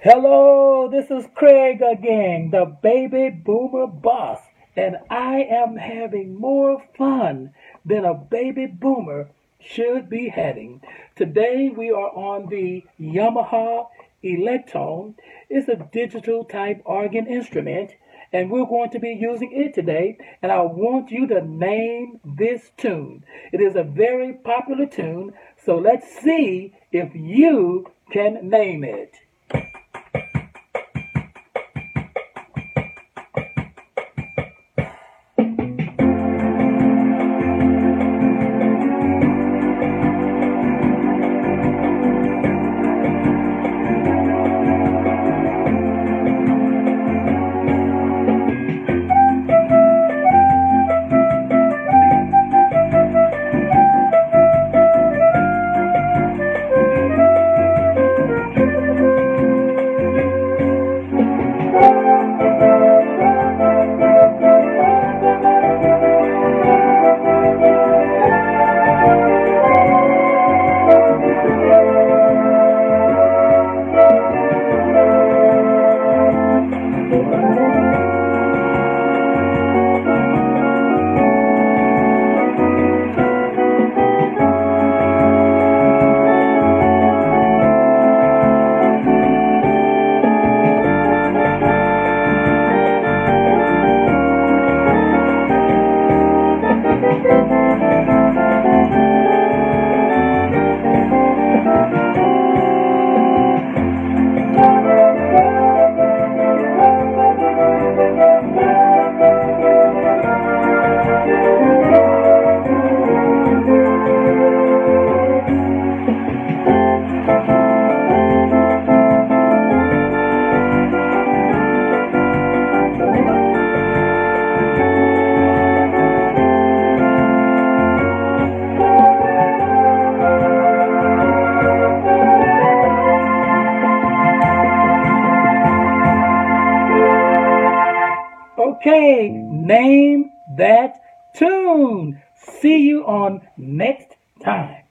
Hello, this is Craig again, the baby boomer boss, and I am having more fun than a baby boomer should be having. Today we are on the Yamaha Electone. It's a digital type organ instrument, and we're going to be using it today. And I want you to name this tune. It is a very popular tune, so let's see if you can name it. Okay, name that tune. See you on next time.